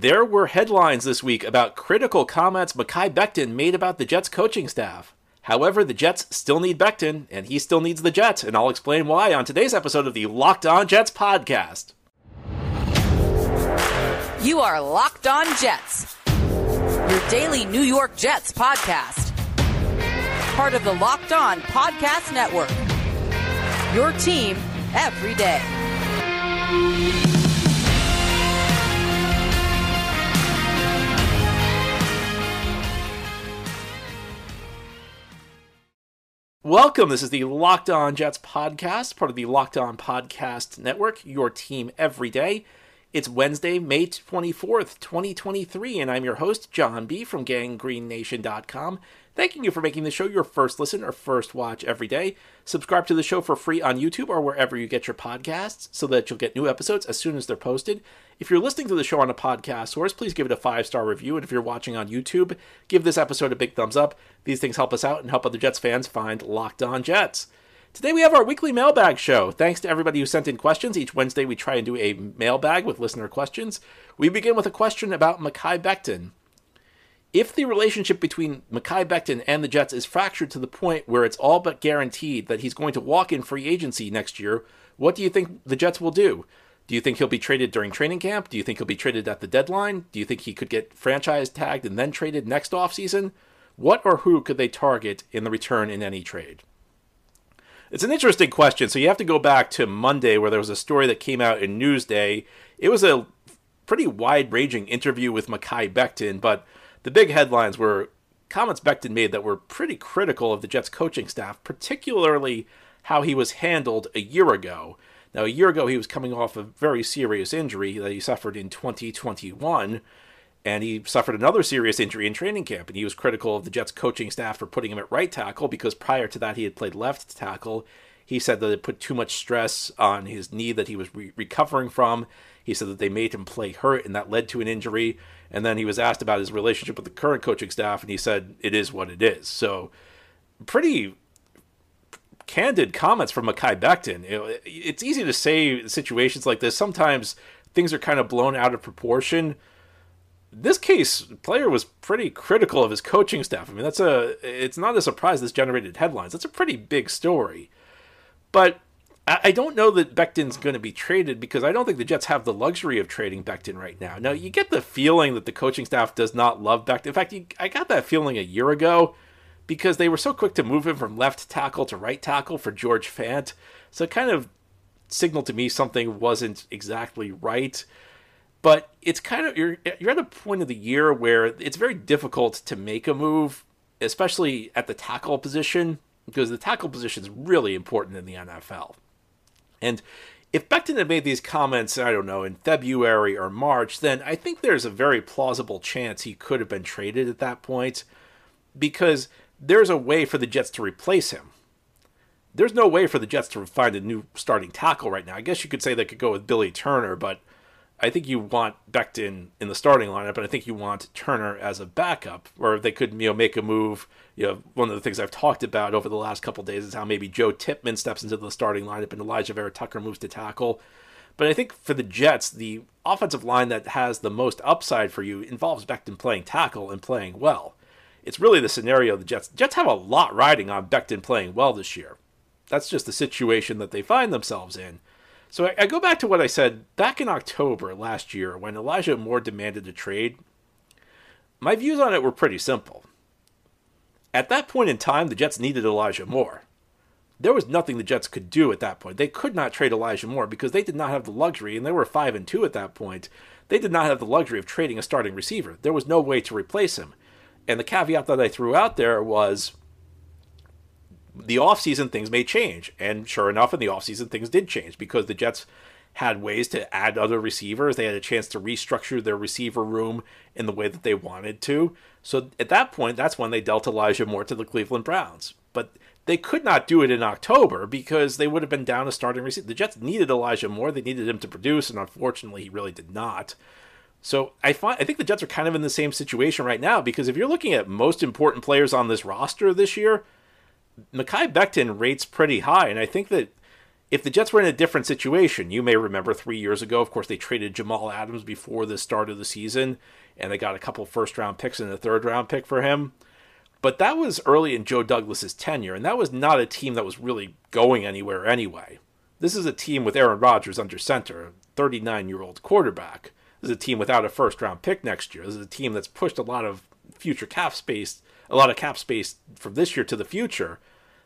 There were headlines this week about critical comments Mekhi Becton made about the Jets coaching staff. However, the Jets still need Becton, and he still needs the Jets, and I'll explain why on today's episode of the Locked On Jets podcast. You are Locked On Jets, your daily New York Jets podcast. Part of the Locked On Podcast Network. Your team every day. Welcome. This is the Locked On Jets podcast, part of the Locked On Podcast Network, your team every day. It's Wednesday, May 24th, 2023, and I'm your host, John B. from GangGreenNation.com. Thanking you for making the show your first listen or first watch every day. Subscribe to the show for free on YouTube or wherever you get your podcasts so that you'll get new episodes as soon as they're posted. If you're listening to the show on a podcast source, please give it a five star review. And if you're watching on YouTube, give this episode a big thumbs up. These things help us out and help other Jets fans find Locked On Jets. Today we have our weekly mailbag show. Thanks to everybody who sent in questions. Each Wednesday we try and do a mailbag with listener questions. We begin with a question about Mekhi Becton. If the relationship between Mekhi Becton and the Jets is fractured to the point where it's all but guaranteed that he's going to walk in free agency next year, what do you think the Jets will do? Do you think he'll be traded during training camp? Do you think he'll be traded at the deadline? Do you think he could get franchise tagged and then traded next offseason? What or who could they target in the return in any trade? It's an interesting question. So you have to go back to Monday where there was a story that came out in Newsday. It was a pretty wide ranging interview with Mekhi Becton, but the big headlines were comments Becton made that were pretty critical of the Jets coaching staff, particularly how he was handled a year ago. Now, a year ago, he was coming off a very serious injury that he suffered in 2021, and he suffered another serious injury in training camp. And he was critical of the Jets coaching staff for putting him at right tackle because prior to that, he had played left tackle. He said that it put too much stress on his knee that he was re- recovering from. He said that they made him play hurt, and that led to an injury. And then he was asked about his relationship with the current coaching staff, and he said, It is what it is. So, pretty candid comments from Mekhi Becton. it's easy to say situations like this. Sometimes things are kind of blown out of proportion. This case, player was pretty critical of his coaching staff. I mean, that's a. It's not a surprise this generated headlines. That's a pretty big story. But I don't know that Becton's going to be traded because I don't think the Jets have the luxury of trading Becton right now. Now, you get the feeling that the coaching staff does not love Becton. In fact, you, I got that feeling a year ago because they were so quick to move him from left tackle to right tackle for George Fant. So it kind of signaled to me something wasn't exactly right. But it's kind of you're you're at a point of the year where it's very difficult to make a move, especially at the tackle position, because the tackle position is really important in the NFL. And if Becton had made these comments, I don't know, in February or March, then I think there's a very plausible chance he could have been traded at that point because there's a way for the Jets to replace him. There's no way for the Jets to find a new starting tackle right now. I guess you could say they could go with Billy Turner, but I think you want Becton in the starting lineup, and I think you want Turner as a backup, or they could you know make a move. You know, one of the things I've talked about over the last couple days is how maybe Joe Tippmann steps into the starting lineup and Elijah Vera-Tucker moves to tackle. But I think for the Jets, the offensive line that has the most upside for you involves Becton playing tackle and playing well. It's really the scenario the Jets Jets have a lot riding on Becton playing well this year. That's just the situation that they find themselves in. So I, I go back to what I said back in October last year when Elijah Moore demanded a trade. My views on it were pretty simple. At that point in time, the Jets needed Elijah Moore. There was nothing the Jets could do at that point. They could not trade Elijah Moore because they did not have the luxury, and they were five and two at that point. They did not have the luxury of trading a starting receiver. There was no way to replace him. And the caveat that I threw out there was the offseason things may change. And sure enough, in the offseason, things did change because the Jets had ways to add other receivers. They had a chance to restructure their receiver room in the way that they wanted to. So at that point, that's when they dealt Elijah Moore to the Cleveland Browns. But they could not do it in October because they would have been down a starting receiver. The Jets needed Elijah Moore. They needed him to produce, and unfortunately, he really did not. So I find I think the Jets are kind of in the same situation right now because if you're looking at most important players on this roster this year, Mekhi Becton rates pretty high, and I think that if the Jets were in a different situation, you may remember three years ago, of course, they traded Jamal Adams before the start of the season, and they got a couple first round picks and a third round pick for him. But that was early in Joe Douglas's tenure, and that was not a team that was really going anywhere anyway. This is a team with Aaron Rodgers under center, a 39 year old quarterback. This is a team without a first round pick next year. This is a team that's pushed a lot of future cap space, a lot of cap space from this year to the future.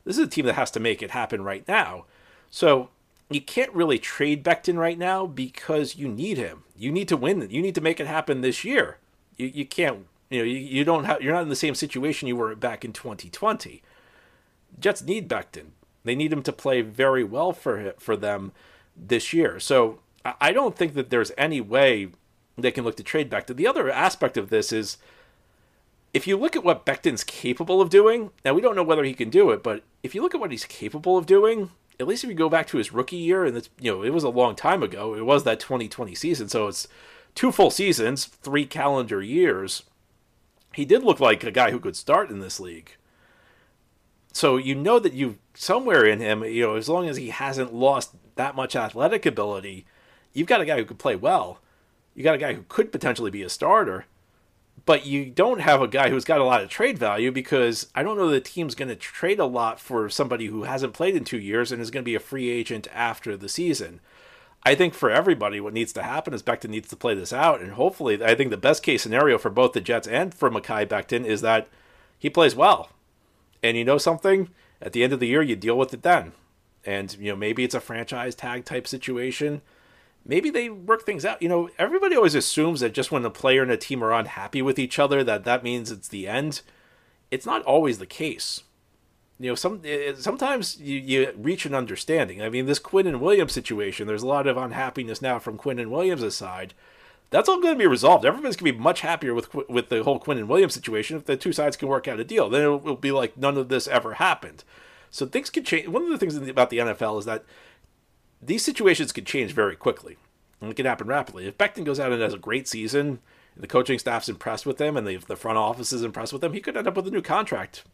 This is a team that has to make it happen right now. So you can't really trade Becton right now because you need him. You need to win. You need to make it happen this year. You, you can't you know, you, you don't have you're not in the same situation you were back in 2020. Jets need Becton. They need him to play very well for for them this year. So I don't think that there's any way they can look to trade Becton. The other aspect of this is if you look at what Becton's capable of doing, now we don't know whether he can do it, but if you look at what he's capable of doing, at least if you go back to his rookie year, and it's you know it was a long time ago, it was that 2020 season, so it's two full seasons, three calendar years he did look like a guy who could start in this league. So you know that you somewhere in him, you know, as long as he hasn't lost that much athletic ability, you've got a guy who could play well. You got a guy who could potentially be a starter, but you don't have a guy who's got a lot of trade value because I don't know the team's going to trade a lot for somebody who hasn't played in two years and is going to be a free agent after the season. I think for everybody, what needs to happen is Becton needs to play this out, and hopefully, I think the best case scenario for both the Jets and for Mekhi Becton is that he plays well. And you know something? At the end of the year, you deal with it then. And you know maybe it's a franchise tag type situation. Maybe they work things out. You know, everybody always assumes that just when a player and a team are unhappy with each other, that that means it's the end. It's not always the case you know, some eh, eh, sometimes you, you reach an understanding. I mean, this Quinnen Williams situation, there's a lot of unhappiness now from Quinnen Williams' side. That's all going to be resolved. Everybody's going to be much happier with with the whole Quinnen Williams situation if the two sides can work out a deal. Then it will be like none of this ever happened. So things can change. One of the things about the NFL is that these situations can change very quickly, and it can happen rapidly. If Becton goes out and has a great season, the coaching staff's impressed with him, and the, the front office is impressed with him, he could end up with a new contract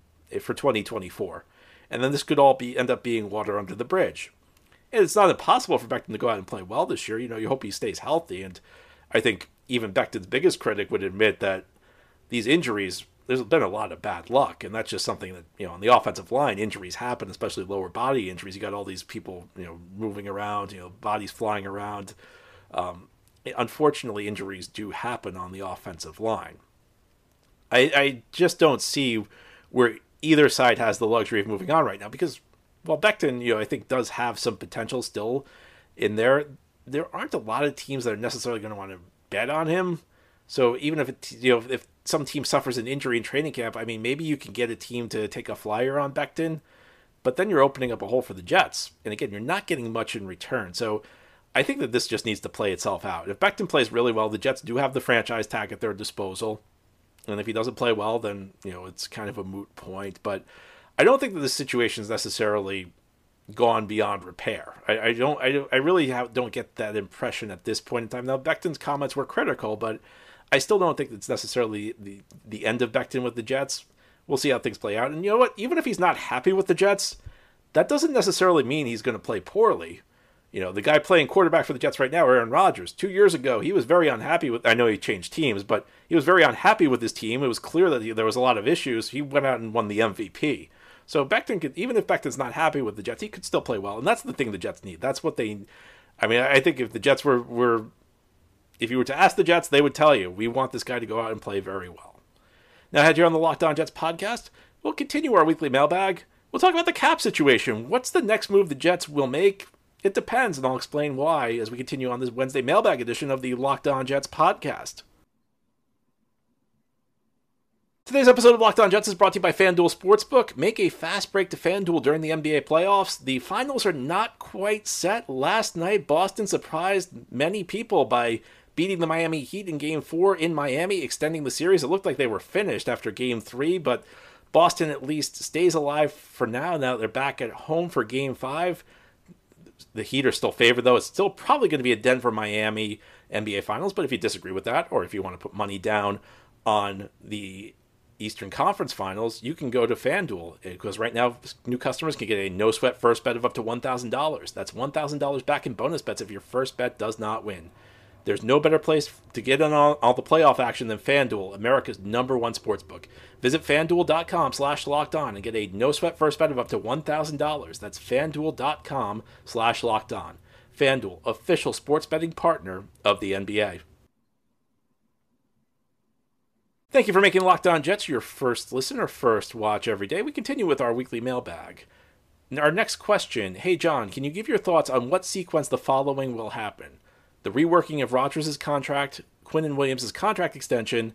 for 2024. And then this could all be end up being water under the bridge. And it's not impossible for Becton to go out and play well this year. You know, you hope he stays healthy. And I think even Becton's biggest critic would admit that these injuries, there's been a lot of bad luck. And that's just something that, you know, on the offensive line, injuries happen, especially lower body injuries. You got all these people, you know, moving around, you know, bodies flying around. Um, unfortunately, injuries do happen on the offensive line. I, I just don't see where either side has the luxury of moving on right now because while Becton, you know, I think does have some potential still in there, there aren't a lot of teams that are necessarily going to want to bet on him. So even if it, you know, if some team suffers an injury in training camp, I mean, maybe you can get a team to take a flyer on Becton, but then you're opening up a hole for the Jets. And again, you're not getting much in return. So I think that this just needs to play itself out. If Becton plays really well, the Jets do have the franchise tag at their disposal. And if he doesn't play well, then you know it's kind of a moot point. But I don't think that the situation is necessarily gone beyond repair. I, I don't. I, I really have, don't get that impression at this point in time. Now Becton's comments were critical, but I still don't think it's necessarily the the end of Becton with the Jets. We'll see how things play out. And you know what? Even if he's not happy with the Jets, that doesn't necessarily mean he's going to play poorly. You know, the guy playing quarterback for the Jets right now, Aaron Rodgers, two years ago, he was very unhappy with. I know he changed teams, but he was very unhappy with his team. It was clear that he, there was a lot of issues. He went out and won the MVP. So Becton could, even if Becton's not happy with the Jets, he could still play well, and that's the thing the Jets need. That's what they. I mean, I think if the Jets were were, if you were to ask the Jets, they would tell you we want this guy to go out and play very well. Now, had you on the Locked On Jets podcast, we'll continue our weekly mailbag. We'll talk about the cap situation. What's the next move the Jets will make? It depends, and I'll explain why as we continue on this Wednesday mailbag edition of the Locked On Jets podcast. Today's episode of Locked On Jets is brought to you by FanDuel Sportsbook. Make a fast break to FanDuel during the NBA playoffs. The finals are not quite set. Last night, Boston surprised many people by beating the Miami Heat in Game 4 in Miami, extending the series. It looked like they were finished after Game 3, but Boston at least stays alive for now. Now they're back at home for Game 5 the Heat are still favored, though. It's still probably going to be a Denver Miami NBA Finals. But if you disagree with that, or if you want to put money down on the Eastern Conference Finals, you can go to FanDuel because right now new customers can get a no sweat first bet of up to $1,000. That's $1,000 back in bonus bets if your first bet does not win. There's no better place to get in all, all the playoff action than FanDuel, America's number one sports book. Visit fanduel.com slash locked on and get a no sweat first bet of up to $1,000. That's fanduel.com slash locked on. FanDuel, official sports betting partner of the NBA. Thank you for making Locked On Jets your first listen or first watch every day. We continue with our weekly mailbag. Our next question Hey, John, can you give your thoughts on what sequence the following will happen? The reworking of Rodgers' contract, Quinnen Williams' contract extension,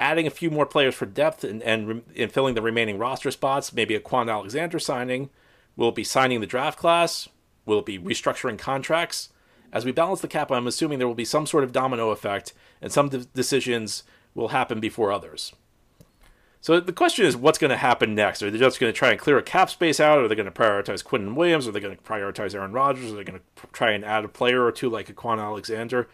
adding a few more players for depth and, and, and filling the remaining roster spots, maybe a Kwon Alexander signing. Will it be signing the draft class? Will it be restructuring contracts? As we balance the cap, I'm assuming there will be some sort of domino effect, and some de- decisions will happen before others. So the question is, what's going to happen next? Are they just going to try and clear a cap space out? Are they going to prioritize Quinnen Williams? Are they going to prioritize Aaron Rodgers? Are they going to try and add a player or two like a Kwon Alexander?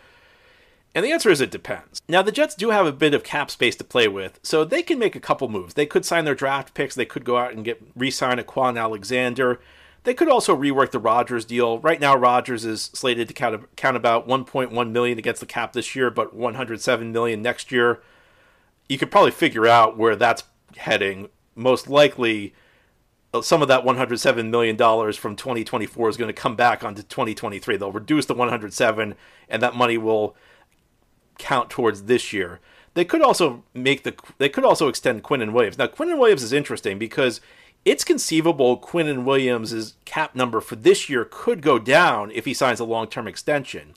And the answer is it depends. Now, the Jets do have a bit of cap space to play with, so they can make a couple moves. They could sign their draft picks. They could go out and get re-sign a Kwon Alexander. They could also rework the Rodgers deal. Right now, Rodgers is slated to count, count about 1.1 million against the cap this year, but 107 million next year you could probably figure out where that's heading. Most likely, uh, some of that 107 million dollars from 2024 is going to come back onto 2023. They'll reduce the 107, and that money will count towards this year. They could also make the they could also extend Quinnen Williams. Now Quinnen Williams is interesting because it's conceivable Quinnen Williams' cap number for this year could go down if he signs a long-term extension.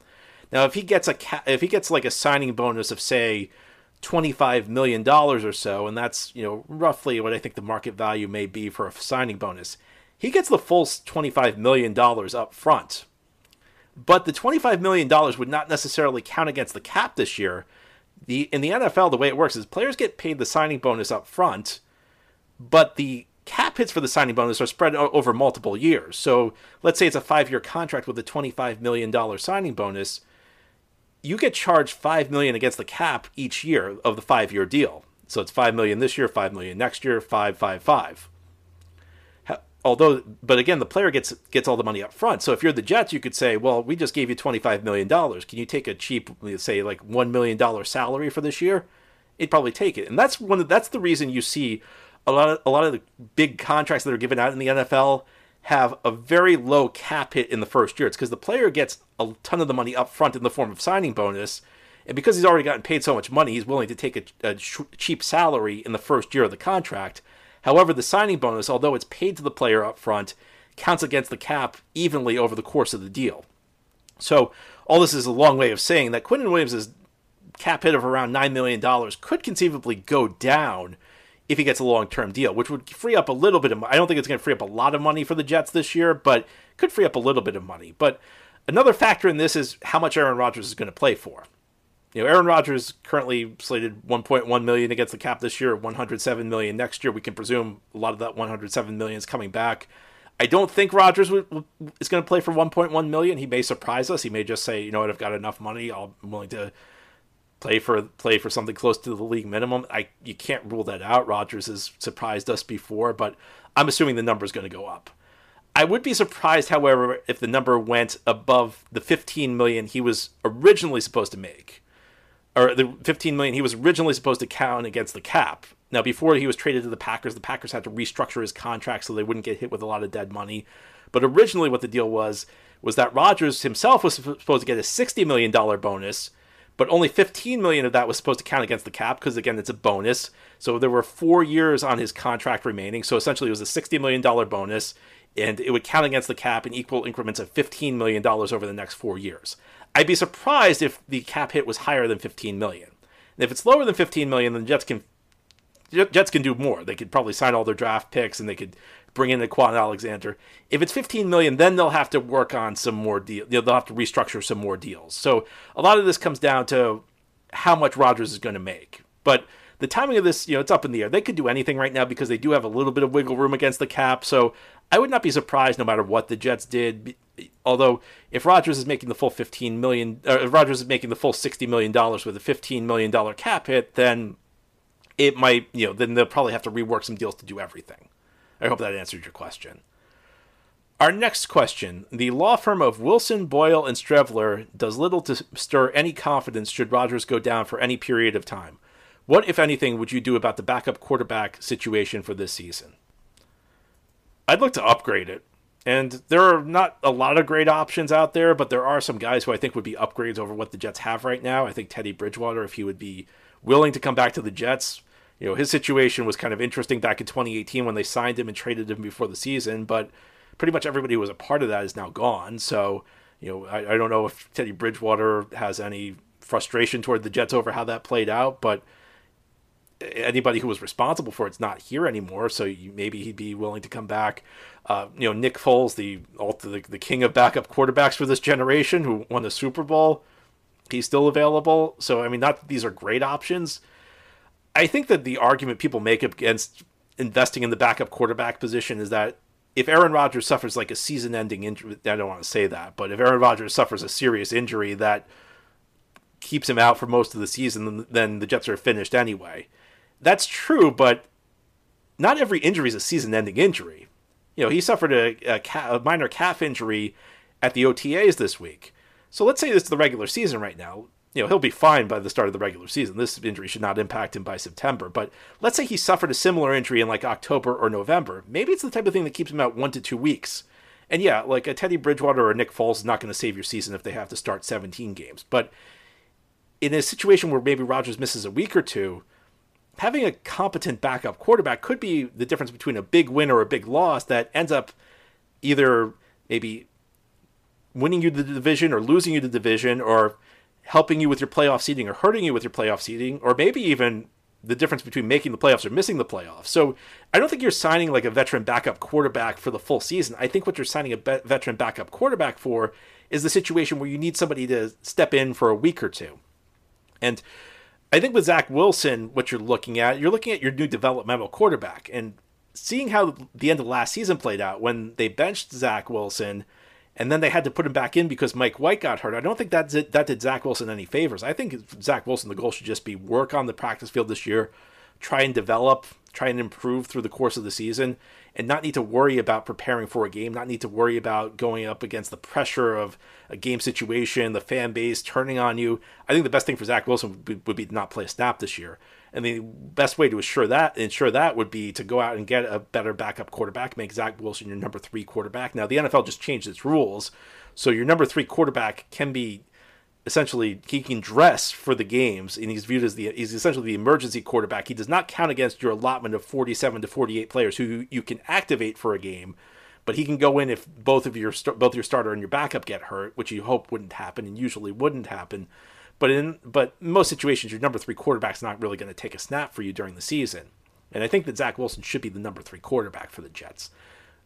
Now if he gets a if he gets like a signing bonus of say $25 million or so, and that's, you know, roughly what I think the market value may be for a signing bonus. He gets the full $25 million up front. But the $25 million would not necessarily count against the cap this year. The in the NFL, the way it works is players get paid the signing bonus up front, but the cap hits for the signing bonus are spread over multiple years. So let's say it's a five year contract with a $25 million signing bonus you get charged five million against the cap each year of the five year deal. So it's five million this year, five million next year, five, five, five. Although, but again, the player gets gets all the money up front. So if you're the Jets, you could say, well, we just gave you twenty five million dollars. Can you take a cheap, say, like one million dollar salary for this year? It'd probably take it, and that's one. Of, that's the reason you see a lot of a lot of the big contracts that are given out in the NFL have a very low cap hit in the first year. It's because the player gets a ton of the money up front in the form of signing bonus. And because he's already gotten paid so much money, he's willing to take a, a cheap salary in the first year of the contract. However, the signing bonus, although it's paid to the player up front, counts against the cap evenly over the course of the deal. So, all this is a long way of saying that Quinnen Williams' cap hit of around $9 million could conceivably go down if he gets a long term deal, which would free up a little bit of. I don't think it's going to free up a lot of money for the Jets this year, but could free up a little bit of money. But another factor in this is how much Aaron Rodgers is going to play for. You know, Aaron Rodgers currently slated 1.1 million against the cap this year, 107 million next year. We can presume a lot of that 107 million is coming back. I don't think Rodgers is going to play for 1.1 million. He may surprise us. He may just say, you know what, I've got enough money. I'm willing to play for play for something close to the league minimum. I you can't rule that out. Rodgers has surprised us before, but I'm assuming the number is going to go up. I would be surprised, however, if the number went above the 15 million he was originally supposed to make, or the 15 million he was originally supposed to count against the cap. Now, before he was traded to the Packers, the Packers had to restructure his contract so they wouldn't get hit with a lot of dead money. But originally, what the deal was was that Rodgers himself was supposed to get a 60 million dollar bonus but only 15 million of that was supposed to count against the cap because again it's a bonus. So there were four years on his contract remaining. So essentially it was a 60 million dollar bonus and it would count against the cap in equal increments of 15 million dollars over the next four years. I'd be surprised if the cap hit was higher than 15 million. And if it's lower than 15 million then jets can Jets can do more. They could probably sign all their draft picks and they could bring in Kwon Alexander. If it's 15 million, then they'll have to work on some more deals. They'll have to restructure some more deals. So a lot of this comes down to how much Rodgers is going to make. But the timing of this, you know, it's up in the air. They could do anything right now because they do have a little bit of wiggle room against the cap. So I would not be surprised no matter what the Jets did. Although if Rodgers is making the full 15 million, or if Rodgers is making the full 60 million dollars with a 15 million dollar cap hit, then it might, you know, then they'll probably have to rework some deals to do everything. I hope that answered your question. Our next question The law firm of Wilson, Boyle, and Streveler does little to stir any confidence should Rodgers go down for any period of time. What, if anything, would you do about the backup quarterback situation for this season? I'd look to upgrade it. And there are not a lot of great options out there, but there are some guys who I think would be upgrades over what the Jets have right now. I think Teddy Bridgewater, if he would be willing to come back to the Jets, you know, his situation was kind of interesting back in 2018 when they signed him and traded him before the season, but pretty much everybody who was a part of that is now gone. So, you know, I, I don't know if Teddy Bridgewater has any frustration toward the Jets over how that played out, but anybody who was responsible for it's not here anymore. So you, maybe he'd be willing to come back. Uh, you know, Nick Foles, the, the the king of backup quarterbacks for this generation, who won the Super Bowl, he's still available. So I mean, not that these are great options. I think that the argument people make against investing in the backup quarterback position is that if Aaron Rodgers suffers like a season-ending injury, I don't want to say that, but if Aaron Rodgers suffers a serious injury that keeps him out for most of the season, then the Jets are finished anyway. That's true, but not every injury is a season-ending injury. You know, he suffered a, a, a minor calf injury at the OTAs this week. So let's say this is the regular season right now. You know, he'll be fine by the start of the regular season. This injury should not impact him by September. But let's say he suffered a similar injury in like October or November. Maybe it's the type of thing that keeps him out one to two weeks. And yeah, like a Teddy Bridgewater or a Nick Foles is not going to save your season if they have to start 17 games. But in a situation where maybe Rodgers misses a week or two, having a competent backup quarterback could be the difference between a big win or a big loss that ends up either maybe winning you the division or losing you the division or helping you with your playoff seeding or hurting you with your playoff seeding or maybe even the difference between making the playoffs or missing the playoffs. So I don't think you're signing like a veteran backup quarterback for the full season. I think what you're signing a be- veteran backup quarterback for is the situation where you need somebody to step in for a week or two. And I think with Zach Wilson, what you're looking at, you're looking at your new developmental quarterback and seeing how the end of last season played out when they benched Zach Wilson and then they had to put him back in because Mike White got hurt. I don't think that did, that did Zach Wilson any favors. I think Zach Wilson, the goal should just be work on the practice field this year, try and develop, try and improve through the course of the season, and not need to worry about preparing for a game, not need to worry about going up against the pressure of a game situation, the fan base turning on you. I think the best thing for Zach Wilson would be, would be to not play a snap this year. And the best way to ensure that ensure that would be to go out and get a better backup quarterback, make Zach Wilson your number three quarterback. Now the NFL just changed its rules, so your number three quarterback can be essentially he can dress for the games and he's viewed as the he's essentially the emergency quarterback. He does not count against your allotment of 47 to 48 players who you can activate for a game, but he can go in if both of your both your starter and your backup get hurt, which you hope wouldn't happen and usually wouldn't happen. But in but most situations your number 3 quarterback's not really going to take a snap for you during the season. And I think that Zach Wilson should be the number 3 quarterback for the Jets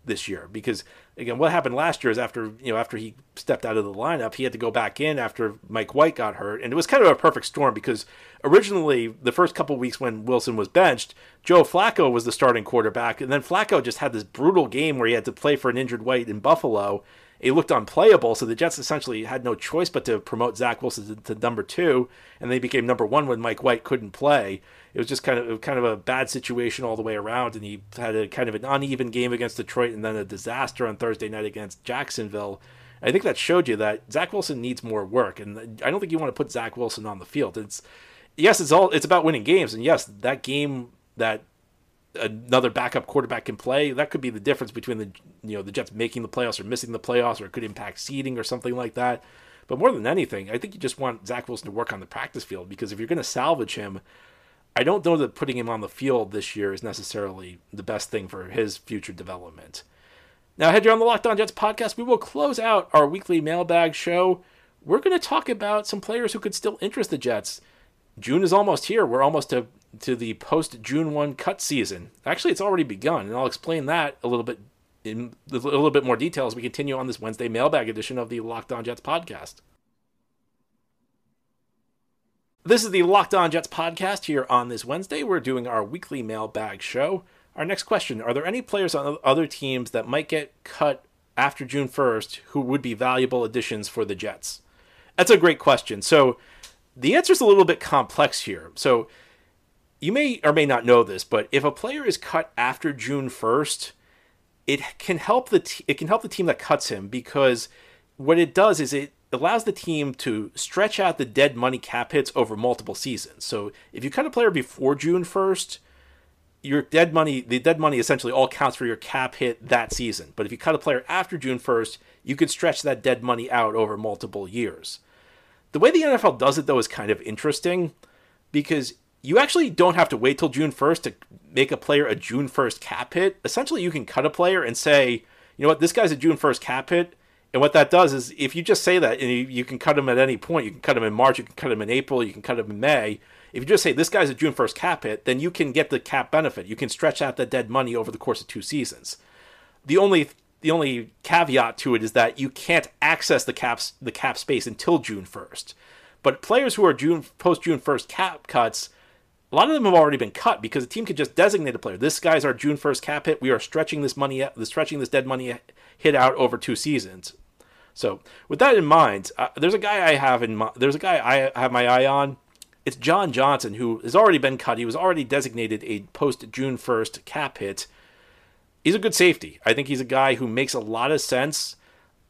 this year because again what happened last year is after you know after he stepped out of the lineup he had to go back in after Mike White got hurt. And it was kind of a perfect storm because originally the first couple weeks when Wilson was benched Joe Flacco was the starting quarterback. And then Flacco just had this brutal game where he had to play for an injured White in Buffalo he looked unplayable so the Jets essentially had no choice but to promote Zach Wilson to, to number 2 and they became number 1 when Mike White couldn't play it was just kind of kind of a bad situation all the way around, and he had a kind of an uneven game against Detroit, and then a disaster on Thursday night against Jacksonville. I think that showed you that Zach Wilson needs more work, and I don't think you want to put Zach Wilson on the field. It's yes, it's all it's about winning games, and yes, that game that another backup quarterback can play, that could be the difference between the you know the Jets making the playoffs or missing the playoffs, or it could impact seeding or something like that. But more than anything, I think you just want Zach Wilson to work on the practice field because if you're going to salvage him, I don't know that putting him on the field this year is necessarily the best thing for his future development. Now, head here on the Locked On Jets podcast, we will close out our weekly mailbag show. We're going to talk about some players who could still interest the Jets. June is almost here. We're almost to, to the post June 1 cut season. Actually, it's already begun, and I'll explain that a little bit in a little bit more detail as we continue on this Wednesday mailbag edition of the Locked On Jets podcast. This is the Locked On Jets podcast here on this Wednesday. We're doing our weekly mailbag show. Our next question Are there any players on other teams that might get cut after June 1st who would be valuable additions for the Jets? That's a great question. So the answer is a little bit complex here. So you may or may not know this, but if a player is cut after June 1st, it can help the t- it can help the team that cuts him because what it does is it allows the team to stretch out the dead money cap hits over multiple seasons. So if you cut a player before June 1st, your dead money the dead money essentially all counts for your cap hit that season. But if you cut a player after June 1st, you can stretch that dead money out over multiple years. The way the NFL does it though is kind of interesting because you actually don't have to wait till June 1st to make a player a June 1st cap hit. Essentially, you can cut a player and say, you know what, this guy's a June 1st cap hit. And what that does is if you just say that, and you, you can cut him at any point, you can cut him in March, you can cut him in April, you can cut him in May. If you just say this guy's a June 1st cap hit, then you can get the cap benefit. You can stretch out the dead money over the course of two seasons. The only the only caveat to it is that you can't access the caps the cap space until June 1st. But players who are June post June 1st cap cuts a lot of them have already been cut because the team could just designate a player. This guy's our June 1st cap hit. We are stretching this money, stretching this dead money hit out over two seasons. So with that in mind, uh, there's a guy I have in my, there's a guy I have my eye on. It's John Johnson who has already been cut. He was already designated a post June 1st cap hit. He's a good safety. I think he's a guy who makes a lot of sense.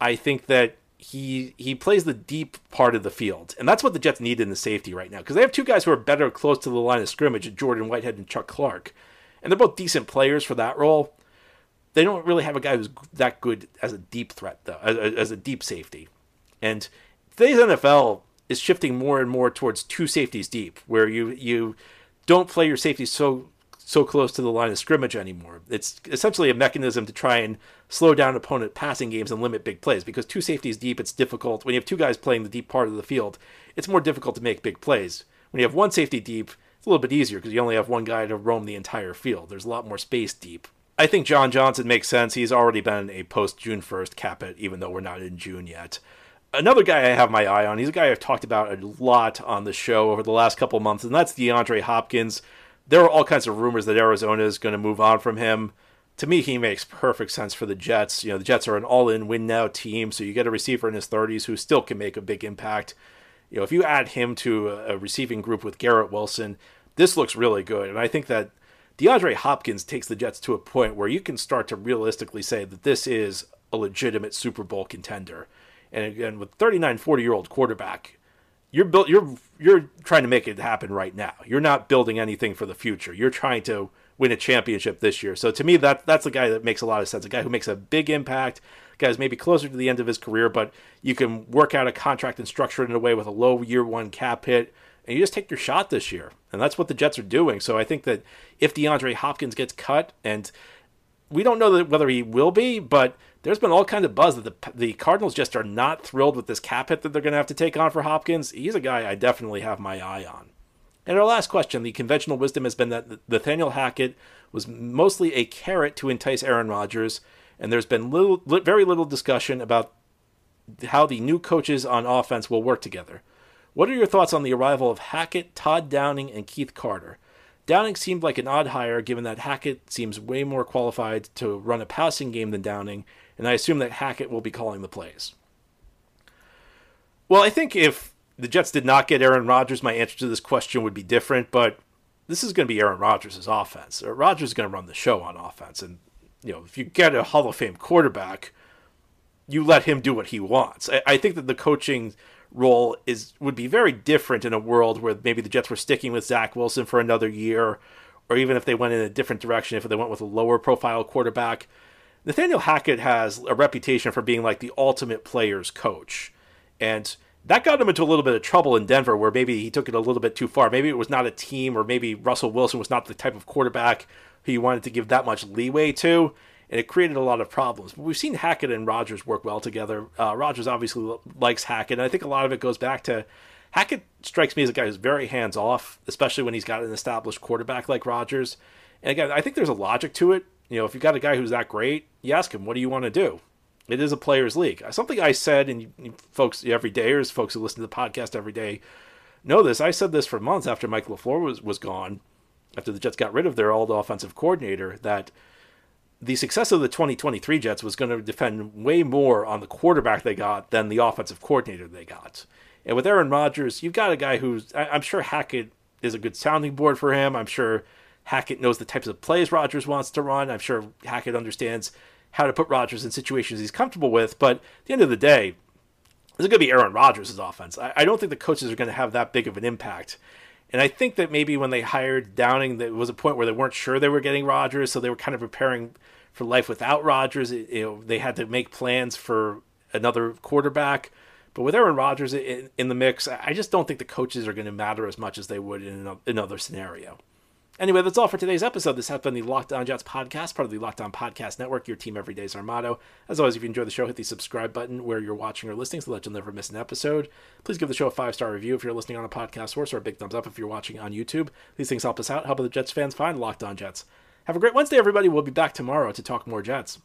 I think that he he plays the deep part of the field, and that's what the Jets need in the safety right now because they have two guys who are better close to the line of scrimmage, Jordan Whitehead and Chuck Clark, and they're both decent players for that role. They don't really have a guy who's that good as a deep threat though, as, a deep safety, and today's NFL is shifting more and more towards two safeties deep, where you you don't play your safety so so close to the line of scrimmage anymore. It's essentially a mechanism to try and slow down opponent passing games and limit big plays because two safeties deep, it's difficult. When you have two guys playing the deep part of the field, it's more difficult to make big plays. When you have one safety deep, it's a little bit easier because you only have one guy to roam the entire field. There's a lot more space deep. I think John Johnson makes sense. He's already been a post June 1st cap it, even though we're not in June yet. Another guy I have my eye on, he's a guy I've talked about a lot on the show over the last couple months, and that's DeAndre Hopkins there are all kinds of rumors that Arizona is going to move on from him. To me, he makes perfect sense for the Jets. You know, the Jets are an all-in win now team, so you get a receiver in his 30s who still can make a big impact. You know, if you add him to a, receiving group with Garrett Wilson, this looks really good. And I think that DeAndre Hopkins takes the Jets to a point where you can start to realistically say that this is a legitimate Super Bowl contender. And again, with 39, 40 year old quarterback, you're built you're you're trying to make it happen right now. You're not building anything for the future. You're trying to win a championship this year. So to me that that's the guy that makes a lot of sense. A guy who makes a big impact, guys maybe closer to the end of his career, but you can work out a contract and structure it in a way with a low year one cap hit and you just take your shot this year. And that's what the Jets are doing. So I think that if DeAndre Hopkins gets cut and we don't know that whether he will be, but there's been all kinds of buzz that the the Cardinals just are not thrilled with this cap hit that they're going to have to take on for Hopkins. He's a guy I definitely have my eye on. And our last question, the conventional wisdom has been that Nathaniel Hackett was mostly a carrot to entice Aaron Rodgers, and there's been little, very little discussion about how the new coaches on offense will work together. What are your thoughts on the arrival of Hackett, Todd Downing, and Keith Carter? Downing seemed like an odd hire given that Hackett seems way more qualified to run a passing game than Downing, and I assume that Hackett will be calling the plays. Well, I think if the Jets did not get Aaron Rodgers, my answer to this question would be different, but this is going to be Aaron Rodgers' offense. Rodgers is going to run the show on offense, and you know if you get a Hall of Fame quarterback, you let him do what he wants. I, I think that the coaching role is would be very different in a world where maybe the Jets were sticking with Zach Wilson for another year, or even if they went in a different direction, if they went with a lower profile quarterback. Nathaniel Hackett has a reputation for being like the ultimate player's coach. And that got him into a little bit of trouble in Denver where maybe he took it a little bit too far. Maybe it was not a team, or maybe Russell Wilson was not the type of quarterback who you wanted to give that much leeway to and it created a lot of problems. But we've seen Hackett and Rodgers work well together. Uh, Rodgers obviously likes Hackett, and I think a lot of it goes back to Hackett strikes me as a guy who's very hands off, especially when he's got an established quarterback like Rodgers. And again, I think there's a logic to it. You know, if you've got a guy who's that great, you ask him, what do you want to do? It is a players' league. Something I said, and you folks every day, or folks who listen to the podcast every day, know this. I said this for months after Mike LaFleur was, was gone, after the Jets got rid of their old offensive coordinator, that – the success of the 2023 Jets was going to depend way more on the quarterback they got than the offensive coordinator they got. And with Aaron Rodgers, you've got a guy who's, I'm sure Hackett is a good sounding board for him. I'm sure Hackett knows the types of plays Rodgers wants to run. I'm sure Hackett understands how to put Rodgers in situations he's comfortable with. But at the end of the day, this is going to be Aaron Rodgers' offense. I, I don't think the coaches are going to have that big of an impact. And I think that maybe when they hired Downing, there was a point where they weren't sure they were getting Rodgers, so they were kind of preparing for life without Rodgers. It, they had to make plans for another quarterback. But with Aaron Rodgers in, in the mix, I just don't think the coaches are going to matter as much as they would in another scenario. Anyway, that's all for today's episode. This has been the Locked On Jets podcast, part of the Locked On Podcast Network. Your team every day is our motto. As always, if you enjoy the show, hit the subscribe button where you're watching or listening so that you'll never miss an episode. Please give the show a five star review if you're listening on a podcast source or a big thumbs up if you're watching on YouTube. These things help us out, help other Jets fans find Locked On Jets. Have a great Wednesday, everybody. We'll be back tomorrow to talk more Jets.